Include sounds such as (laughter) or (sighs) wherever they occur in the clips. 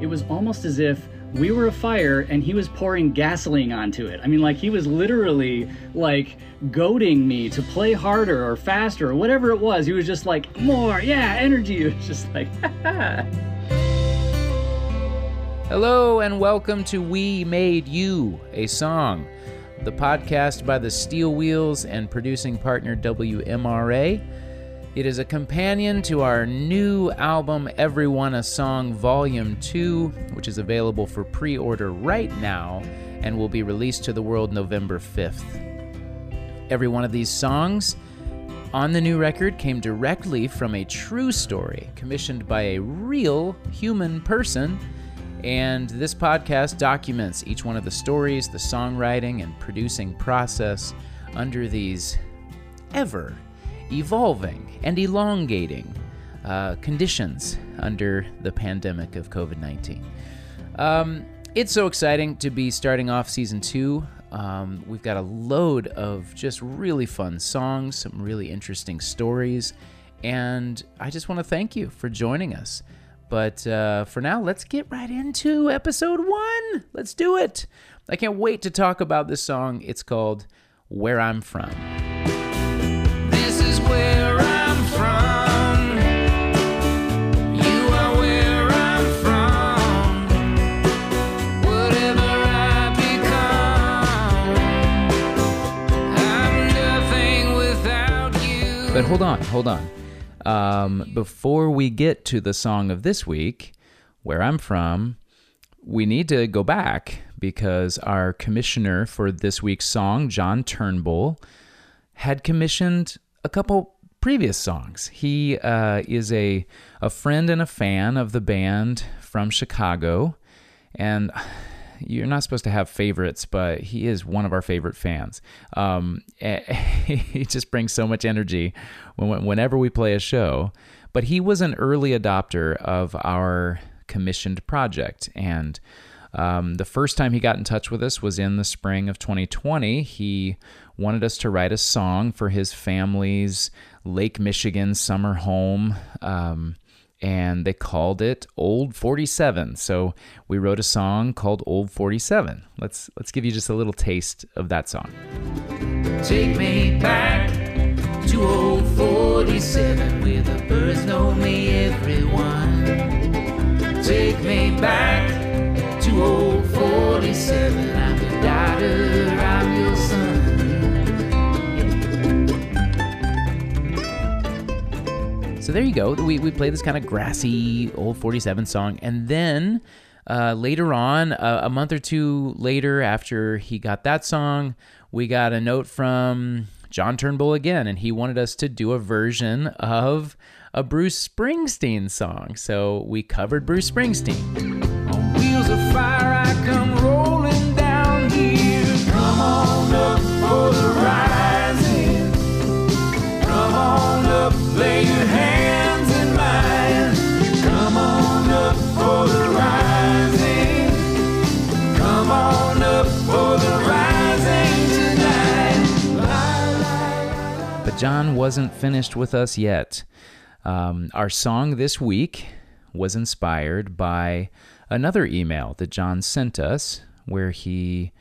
it was almost as if we were a fire and he was pouring gasoline onto it. I mean, like, he was literally like goading me to play harder or faster or whatever it was. He was just like, more, yeah, energy. (laughs) It was just like, (laughs) Hello, and welcome to We Made You, a song, the podcast by the Steel Wheels and producing partner WMRA. It is a companion to our new album, Everyone a Song Volume 2, which is available for pre order right now and will be released to the world November 5th. Every one of these songs on the new record came directly from a true story commissioned by a real human person. And this podcast documents each one of the stories, the songwriting, and producing process under these ever evolving and elongating uh, conditions under the pandemic of COVID 19. Um, it's so exciting to be starting off season two. Um, we've got a load of just really fun songs, some really interesting stories, and I just want to thank you for joining us. But uh, for now, let's get right into episode one. Let's do it. I can't wait to talk about this song. It's called Where I'm From. But hold on, hold on. Um, before we get to the song of this week, where I'm from, we need to go back because our commissioner for this week's song, John Turnbull, had commissioned a couple previous songs. He uh, is a a friend and a fan of the band from Chicago, and (sighs) you're not supposed to have favorites, but he is one of our favorite fans. Um, (laughs) he just brings so much energy when, whenever we play a show. But he was an early adopter of our commissioned project, and um, the first time he got in touch with us was in the spring of 2020. He wanted us to write a song for his family's Lake Michigan summer home. Um, and they called it Old 47. So we wrote a song called Old 47. Let's let's give you just a little taste of that song. Take me back to Old 47 where the birds know me everyone. Take me back to Old 47. I'm your daughter, I'm So there you go. We, we play this kind of grassy old 47 song. And then uh, later on, a month or two later, after he got that song, we got a note from John Turnbull again, and he wanted us to do a version of a Bruce Springsteen song. So we covered Bruce Springsteen. Fire, come. Come on up for the rising. John wasn't finished with us yet. Um, our song this week was inspired by another email that John sent us where he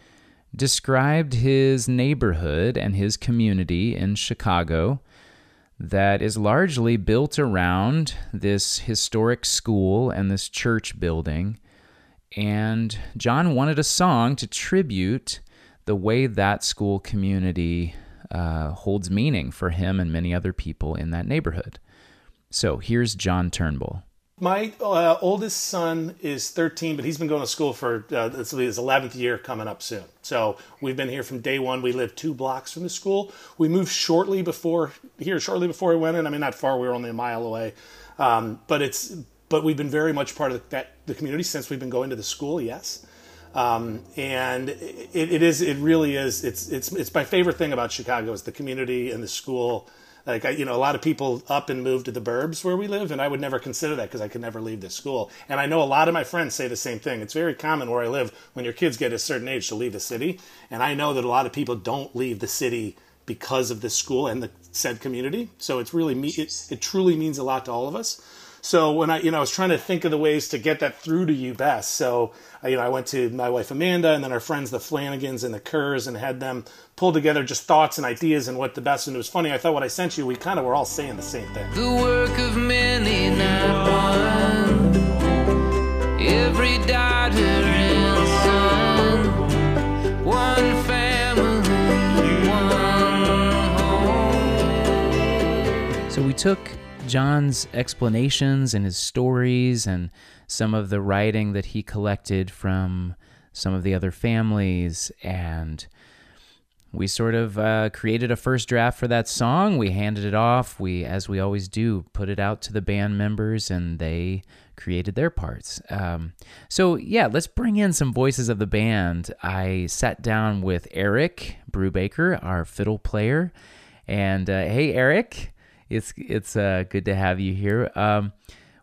described his neighborhood and his community in Chicago that is largely built around this historic school and this church building. And John wanted a song to tribute the way that school community uh, holds meaning for him and many other people in that neighborhood. So here's John Turnbull. My uh, oldest son is 13, but he's been going to school for uh, this his 11th year coming up soon. So we've been here from day one. We live two blocks from the school. We moved shortly before here, shortly before we went in. I mean, not far. We were only a mile away, um, but it's but we've been very much part of that the community since we've been going to the school. Yes. Um, and it, it is, it really is. It's, it's, it's my favorite thing about Chicago is the community and the school like I, you know, a lot of people up and move to the burbs where we live, and I would never consider that because I could never leave the school. And I know a lot of my friends say the same thing. It's very common where I live when your kids get a certain age to leave the city, and I know that a lot of people don't leave the city because of the school and the said community. So it's really. It, it truly means a lot to all of us. So when I, you know, I was trying to think of the ways to get that through to you best. So, you know, I went to my wife Amanda and then our friends, the Flanagans and the Kerrs, and had them pull together just thoughts and ideas and what the best. And it was funny. I thought when I sent you, we kind of were all saying the same thing. The work of many, not one. Every daughter and son. One family, one home. So we took John's explanations and his stories and some of the writing that he collected from some of the other families and we sort of uh, created a first draft for that song. We handed it off. We, as we always do, put it out to the band members, and they created their parts. Um, so yeah, let's bring in some voices of the band. I sat down with Eric Brubaker, our fiddle player, and uh, hey, Eric, it's it's uh, good to have you here. Um,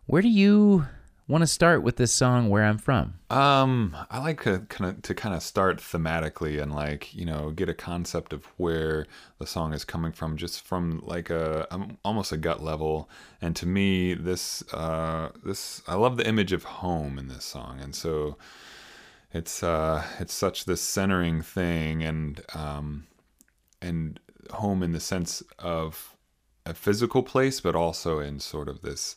where do you want to start with this song "Where I'm From"? Um, I like to kind of to kind of start thematically and like you know get a concept of where the song is coming from, just from like a um, almost a gut level. And to me, this uh, this I love the image of home in this song, and so it's uh, it's such this centering thing, and um, and home in the sense of a physical place, but also in sort of this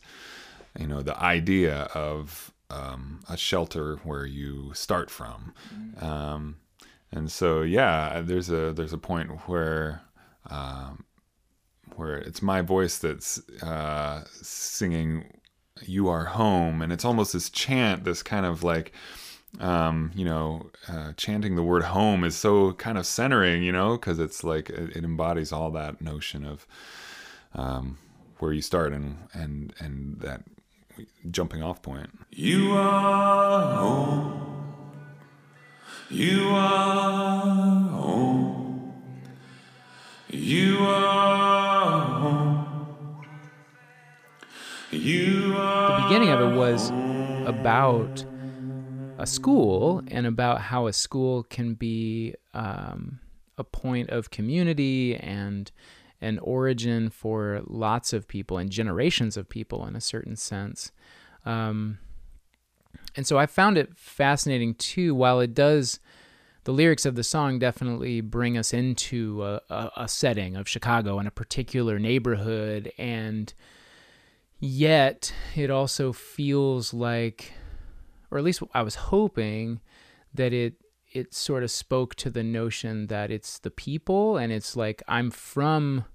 you know the idea of um, a shelter where you start from. Um, and so yeah there's a there's a point where um, where it's my voice that's uh, singing you are home and it's almost this chant this kind of like um, you know, uh, chanting the word home is so kind of centering, you know, because it's like it, it embodies all that notion of um, where you start and and and that jumping off point. You are home. You are home. You are home. You are. the beginning of it was about a school and about how a school can be um, a point of community and an origin for lots of people and generations of people in a certain sense. Um, and so I found it fascinating too, while it does. The lyrics of the song definitely bring us into a, a, a setting of Chicago and a particular neighborhood, and yet it also feels like or at least I was hoping that it it sort of spoke to the notion that it's the people and it's like I'm from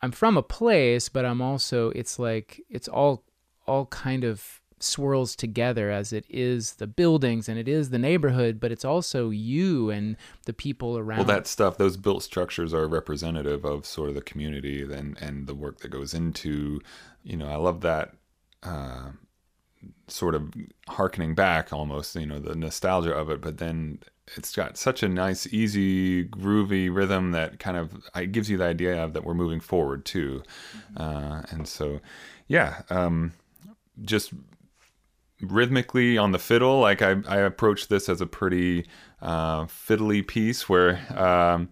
I'm from a place but I'm also it's like it's all all kind of swirls together as it is the buildings and it is the neighborhood but it's also you and the people around Well, that stuff, those built structures are representative of sort of the community and and the work that goes into. You know, I love that. Uh, sort of harkening back almost you know the nostalgia of it but then it's got such a nice easy groovy rhythm that kind of it gives you the idea of that we're moving forward too. Uh, and so yeah um, just rhythmically on the fiddle like i, I approach this as a pretty uh, fiddly piece where um,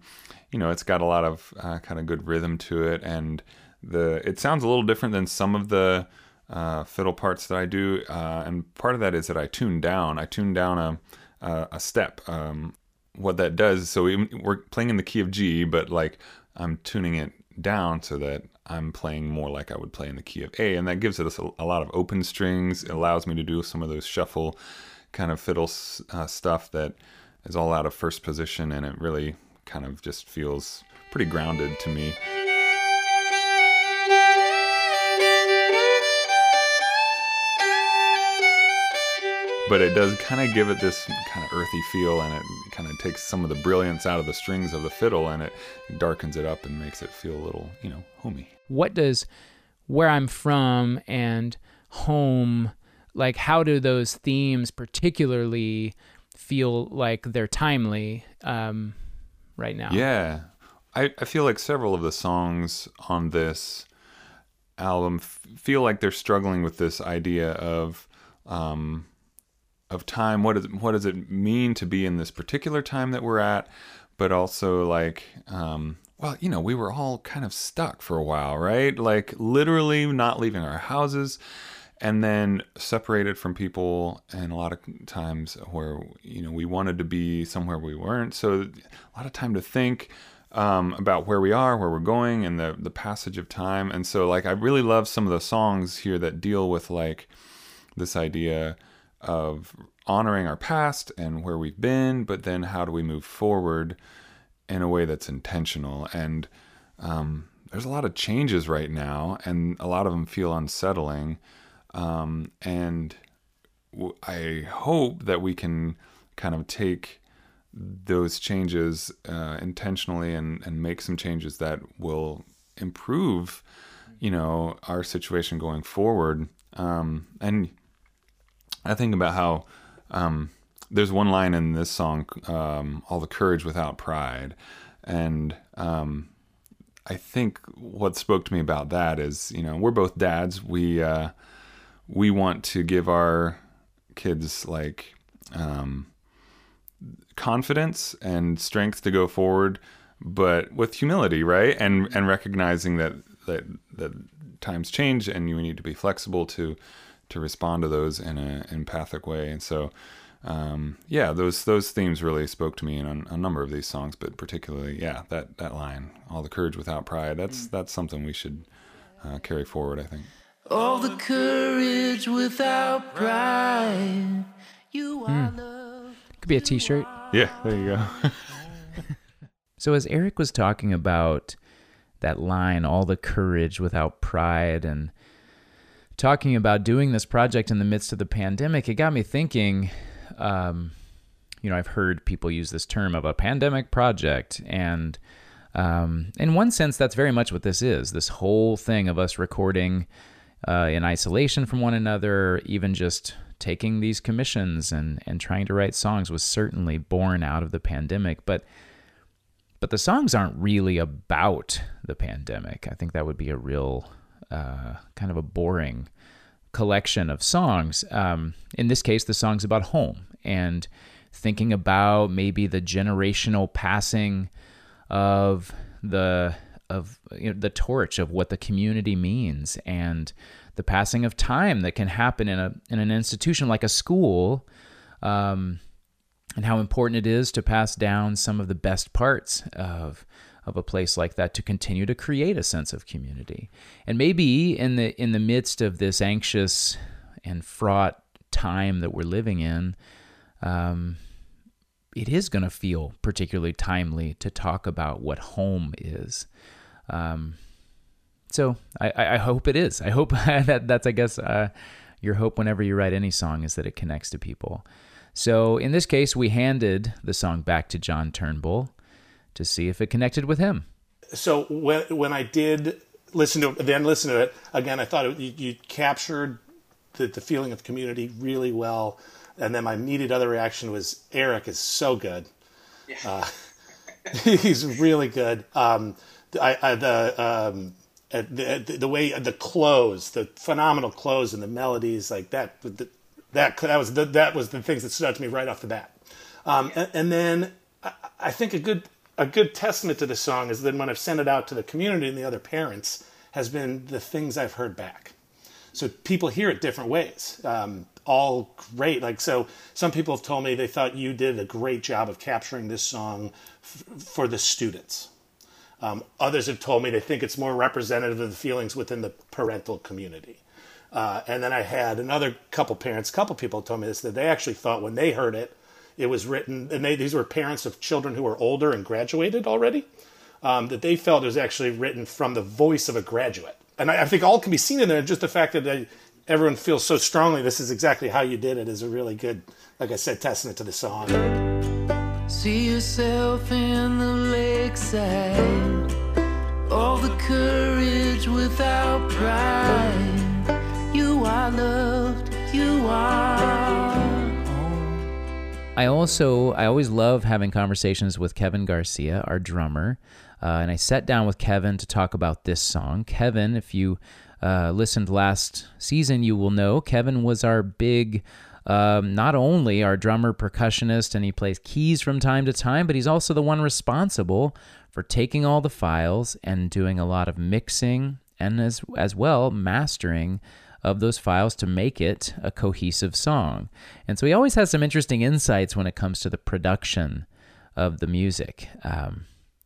you know it's got a lot of uh, kind of good rhythm to it. And the it sounds a little different than some of the uh, fiddle parts that I do, uh, and part of that is that I tune down. I tune down a a, a step. Um, what that does, so we, we're playing in the key of G, but like I'm tuning it down so that I'm playing more like I would play in the key of A, and that gives us a, a lot of open strings. It allows me to do some of those shuffle kind of fiddle uh, stuff that is all out of first position, and it really kind of just feels pretty grounded to me. But it does kind of give it this kind of earthy feel and it kind of takes some of the brilliance out of the strings of the fiddle and it darkens it up and makes it feel a little you know homey. What does where I'm from and home like how do those themes particularly feel like they're timely um, right now? Yeah. I, I feel like several of the songs on this album f- feel like they're struggling with this idea of um, of time what is what does it mean to be in this particular time that we're at but also like um, well, you know, we were all kind of stuck for a while, right? Like literally not leaving our houses and then separated from people and a lot of times where you know we wanted to be somewhere we weren't so a lot of time to think um, about where we are where we're going and the the passage of time and so like i really love some of the songs here that deal with like this idea of honoring our past and where we've been but then how do we move forward in a way that's intentional and um, there's a lot of changes right now and a lot of them feel unsettling um, and w- I hope that we can kind of take those changes uh, intentionally and, and make some changes that will improve, you know, our situation going forward. Um, and I think about how um, there's one line in this song, um, "All the courage without pride," and um, I think what spoke to me about that is, you know, we're both dads. We uh, we want to give our kids like um, confidence and strength to go forward, but with humility, right? And and recognizing that that that times change and you need to be flexible to to respond to those in an empathic way. And so, um, yeah, those those themes really spoke to me in a, a, number of these songs, but particularly, yeah, that that line, "All the courage without pride." That's that's something we should uh, carry forward. I think. All the courage without pride. You are love. Could be a T-shirt. Yeah, there you go. (laughs) So, as Eric was talking about that line, all the courage without pride, and talking about doing this project in the midst of the pandemic, it got me thinking. Um, you know, I've heard people use this term of a pandemic project, and um, in one sense, that's very much what this is. This whole thing of us recording uh, in isolation from one another, even just taking these commissions and, and trying to write songs was certainly born out of the pandemic. But but the songs aren't really about the pandemic. I think that would be a real uh, kind of a boring collection of songs. Um, in this case, the song's about home and thinking about maybe the generational passing of the of you know, the torch of what the community means and the passing of time that can happen in a in an institution like a school, um, and how important it is to pass down some of the best parts of of a place like that to continue to create a sense of community. And maybe in the in the midst of this anxious and fraught time that we're living in, um, it is going to feel particularly timely to talk about what home is. Um, so I, I hope it is. I hope (laughs) that that's I guess uh, your hope whenever you write any song is that it connects to people. So in this case, we handed the song back to John Turnbull to see if it connected with him. So when when I did listen to it, then listen to it again, I thought it, you, you captured the, the feeling of community really well. And then my immediate other reaction was Eric is so good. Yeah. Uh, (laughs) he's really good. Um, I, I, the um, the, the way the close, the phenomenal close, and the melodies like that. The, that that was the, that was the things that stood out to me right off the bat. Um, and, and, then I, I, think a good a good testament to the song is that when I've sent it out to the community and the other parents has been the things I've heard back. So people hear it different ways. Um, all great. Like so, some people have told me they thought you did a great job of capturing this song f- for the students. Um, others have told me they think it's more representative of the feelings within the parental community. Uh, and then I had another couple parents, couple people told me this that they actually thought when they heard it, it was written, and they, these were parents of children who were older and graduated already, um, that they felt it was actually written from the voice of a graduate. And I, I think all can be seen in there. Just the fact that they, everyone feels so strongly this is exactly how you did it is a really good, like I said, testament to the song. See yourself in the lakeside. All the courage without pride. You are loved. You are. I also I always love having conversations with Kevin Garcia, our drummer, uh, and I sat down with Kevin to talk about this song. Kevin, if you uh, listened last season, you will know Kevin was our big um, not only our drummer, percussionist, and he plays keys from time to time, but he's also the one responsible for taking all the files and doing a lot of mixing and as as well mastering of those files to make it a cohesive song. And so he always has some interesting insights when it comes to the production of the music. Um,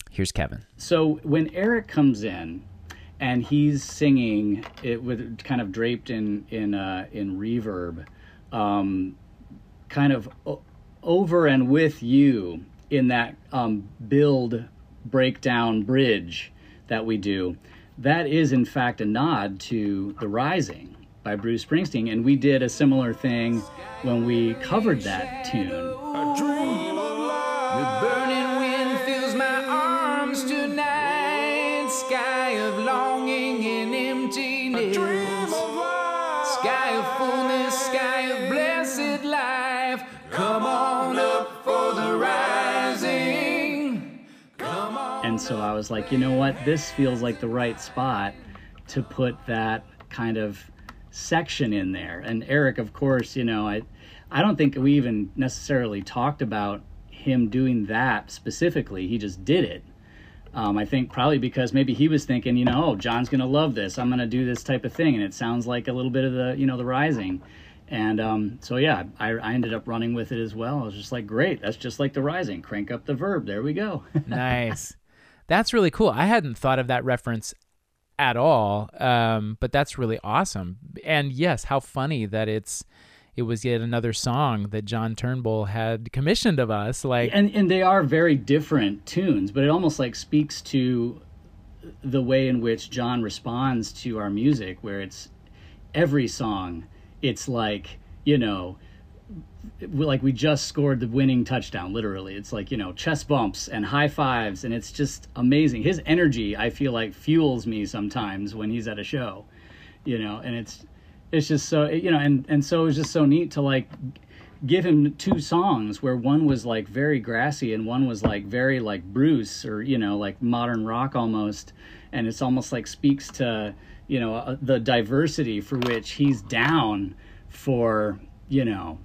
here's Kevin. So when Eric comes in and he's singing it with kind of draped in in uh, in reverb, um, kind of over and with you in that um, build breakdown bridge that we do, that is in fact a nod to The Rising by Bruce Springsteen, and we did a similar thing when we covered that tune. The burning wind fills my arms tonight. Sky of longing and emptiness. Sky of fullness, sky of blessed life. Come on up for the rising. Come on. And so I was like, you know what? This feels like the right spot to put that kind of section in there. And Eric, of course, you know, I I don't think we even necessarily talked about him doing that specifically. He just did it. Um, I think probably because maybe he was thinking, you know, oh, John's gonna love this. I'm gonna do this type of thing, and it sounds like a little bit of the, you know, the rising. And um, so yeah, I, I ended up running with it as well. I was just like, great, that's just like the rising. Crank up the verb. There we go. (laughs) nice. That's really cool. I hadn't thought of that reference at all, um, but that's really awesome. And yes, how funny that it's it was yet another song that John Turnbull had commissioned of us. Like, and and they are very different tunes, but it almost like speaks to the way in which John responds to our music, where it's every song, it's like you know, like we just scored the winning touchdown. Literally, it's like you know chest bumps and high fives, and it's just amazing. His energy, I feel like, fuels me sometimes when he's at a show, you know, and it's it's just so you know and and so it was just so neat to like give him two songs where one was like very grassy and one was like very like Bruce or you know like modern rock almost and it's almost like speaks to you know uh, the diversity for which he's down for you know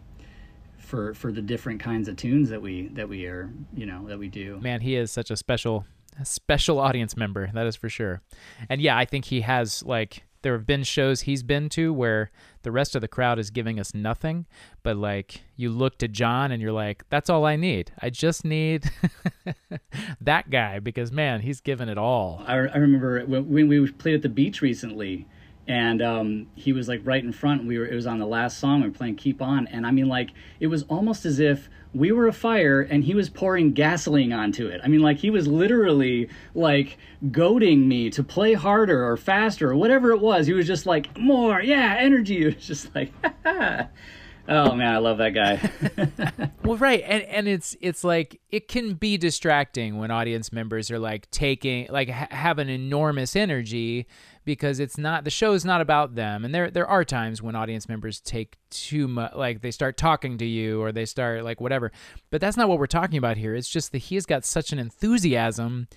for for the different kinds of tunes that we that we are you know that we do man, he is such a special a special audience member. That is for sure. And yeah, I think he has like there have been shows he's been to where the rest of the crowd is giving us nothing, but like you look to John and you're like, that's all I need. I just need (laughs) that guy because man, he's given it all. I, I remember when, when we played at the beach recently, and um, he was like right in front. We were it was on the last song. We were playing "Keep On," and I mean, like it was almost as if we were a fire and he was pouring gasoline onto it. I mean, like he was literally like goading me to play harder or faster or whatever it was. He was just like more, yeah, energy. (laughs) It was just like. (laughs) Oh man, I love that guy. (laughs) Well, right, and and it's it's like it can be distracting when audience members are like taking like ha- have an enormous energy because it's not the show is not about them, and there there are times when audience members take too much, like they start talking to you or they start like whatever, but that's not what we're talking about here. It's just that he has got such an enthusiasm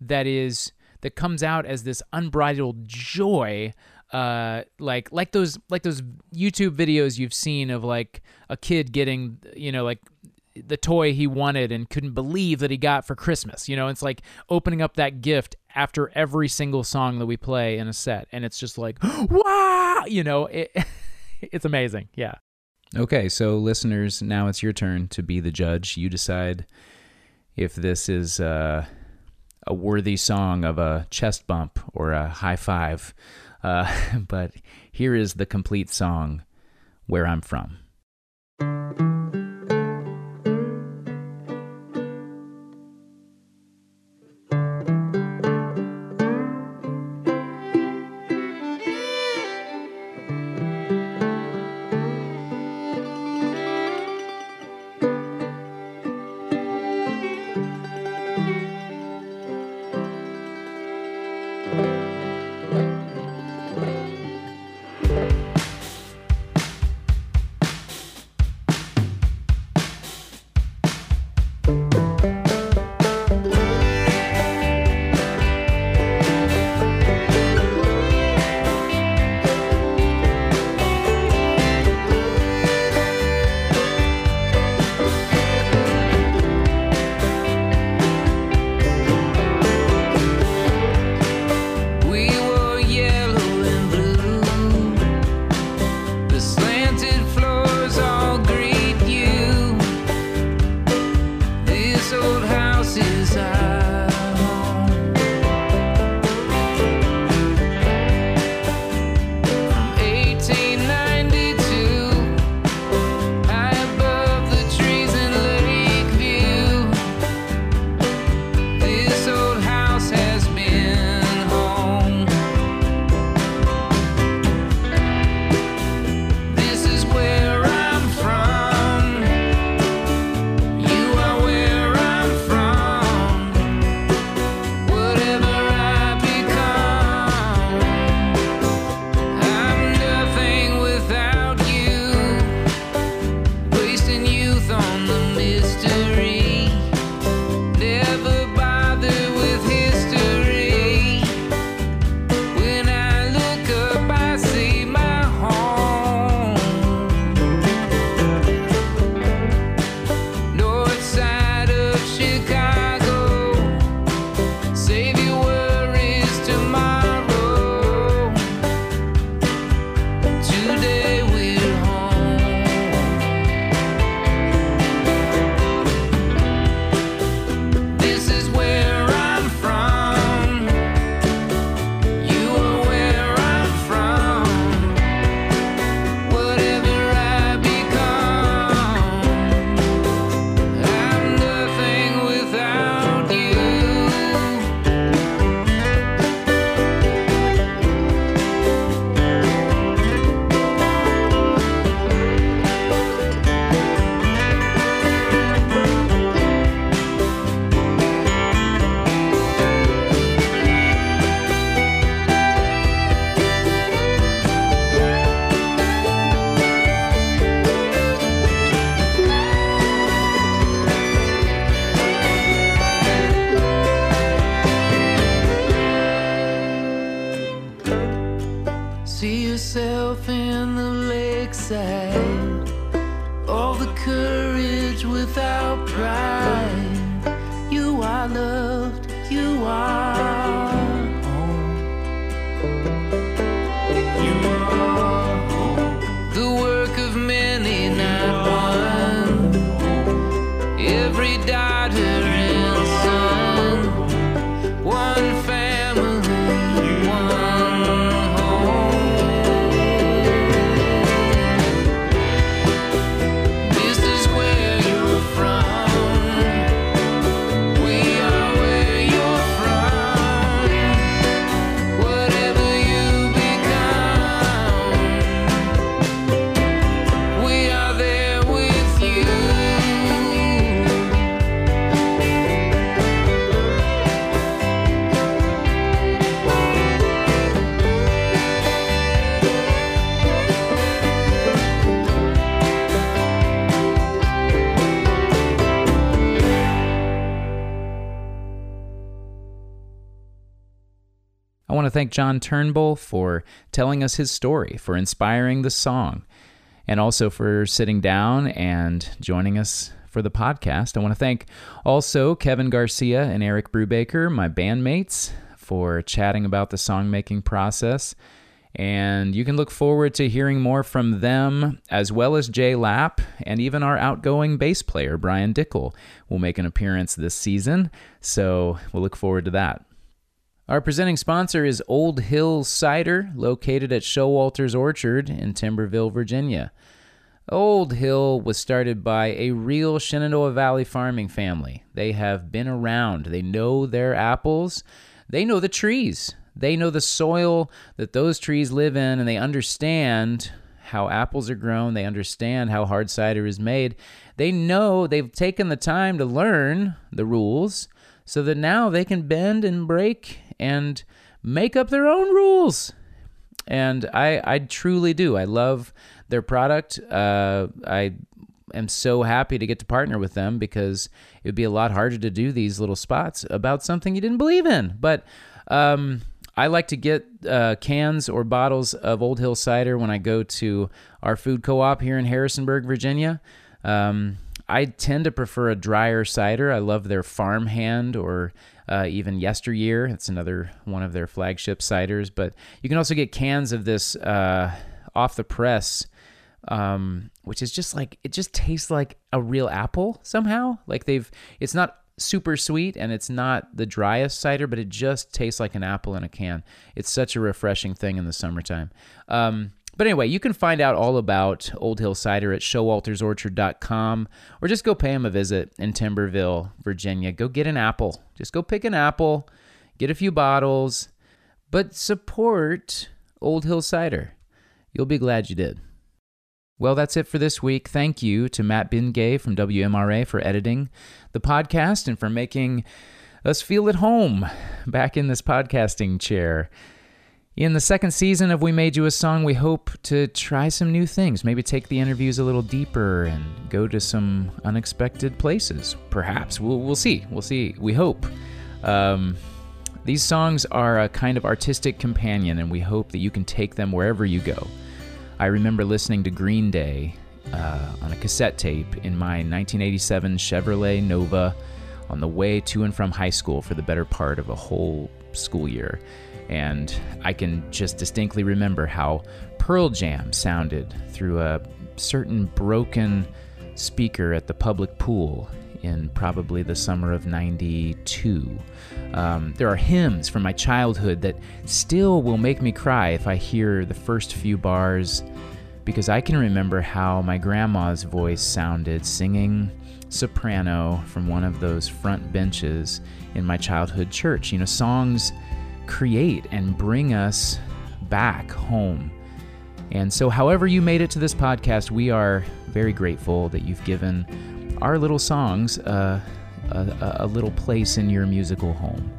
that is that comes out as this unbridled joy uh like like those like those YouTube videos you've seen of like a kid getting you know like the toy he wanted and couldn't believe that he got for Christmas. You know, it's like opening up that gift after every single song that we play in a set and it's just like (gasps) wow, you know, it (laughs) it's amazing. Yeah. Okay, so listeners, now it's your turn to be the judge. You decide if this is uh, a worthy song of a chest bump or a high five. Uh, (laughs) but here is the complete song, Where I'm From. To thank John Turnbull for telling us his story, for inspiring the song, and also for sitting down and joining us for the podcast. I want to thank also Kevin Garcia and Eric Brubaker, my bandmates, for chatting about the song-making process. And you can look forward to hearing more from them, as well as Jay Lapp, and even our outgoing bass player, Brian Dickel, will make an appearance this season. So we'll look forward to that. Our presenting sponsor is Old Hill Cider, located at Showalter's Orchard in Timberville, Virginia. Old Hill was started by a real Shenandoah Valley farming family. They have been around, they know their apples, they know the trees, they know the soil that those trees live in, and they understand how apples are grown, they understand how hard cider is made. They know they've taken the time to learn the rules so that now they can bend and break and make up their own rules. And I, I truly do. I love their product. Uh, I am so happy to get to partner with them because it would be a lot harder to do these little spots about something you didn't believe in. But um, I like to get uh, cans or bottles of Old Hill cider when I go to our food co op here in Harrisonburg, Virginia. Um, I tend to prefer a drier cider. I love their farmhand or uh, even yesteryear. It's another one of their flagship ciders. But you can also get cans of this uh, off the press, um, which is just like it just tastes like a real apple somehow. Like they've, it's not super sweet and it's not the driest cider, but it just tastes like an apple in a can. It's such a refreshing thing in the summertime. Um, but anyway, you can find out all about Old Hill Cider at showaltersorchard.com or just go pay them a visit in Timberville, Virginia. Go get an apple. Just go pick an apple, get a few bottles, but support Old Hill Cider. You'll be glad you did. Well, that's it for this week. Thank you to Matt Bingay from WMRA for editing the podcast and for making us feel at home back in this podcasting chair. In the second season of We Made You a Song, we hope to try some new things. Maybe take the interviews a little deeper and go to some unexpected places. Perhaps. We'll, we'll see. We'll see. We hope. Um, these songs are a kind of artistic companion, and we hope that you can take them wherever you go. I remember listening to Green Day uh, on a cassette tape in my 1987 Chevrolet Nova on the way to and from high school for the better part of a whole school year. And I can just distinctly remember how Pearl Jam sounded through a certain broken speaker at the public pool in probably the summer of 92. Um, there are hymns from my childhood that still will make me cry if I hear the first few bars because I can remember how my grandma's voice sounded singing soprano from one of those front benches in my childhood church. You know, songs create and bring us back home. And so, however, you made it to this podcast, we are very grateful that you've given our little songs a, a little place in your musical home.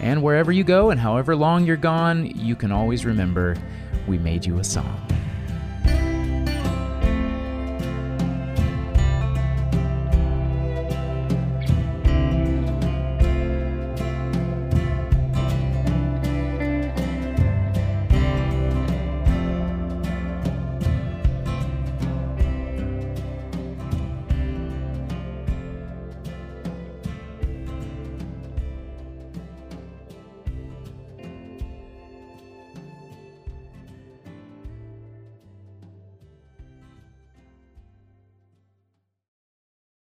And wherever you go and however long you're gone, you can always remember we made you a song.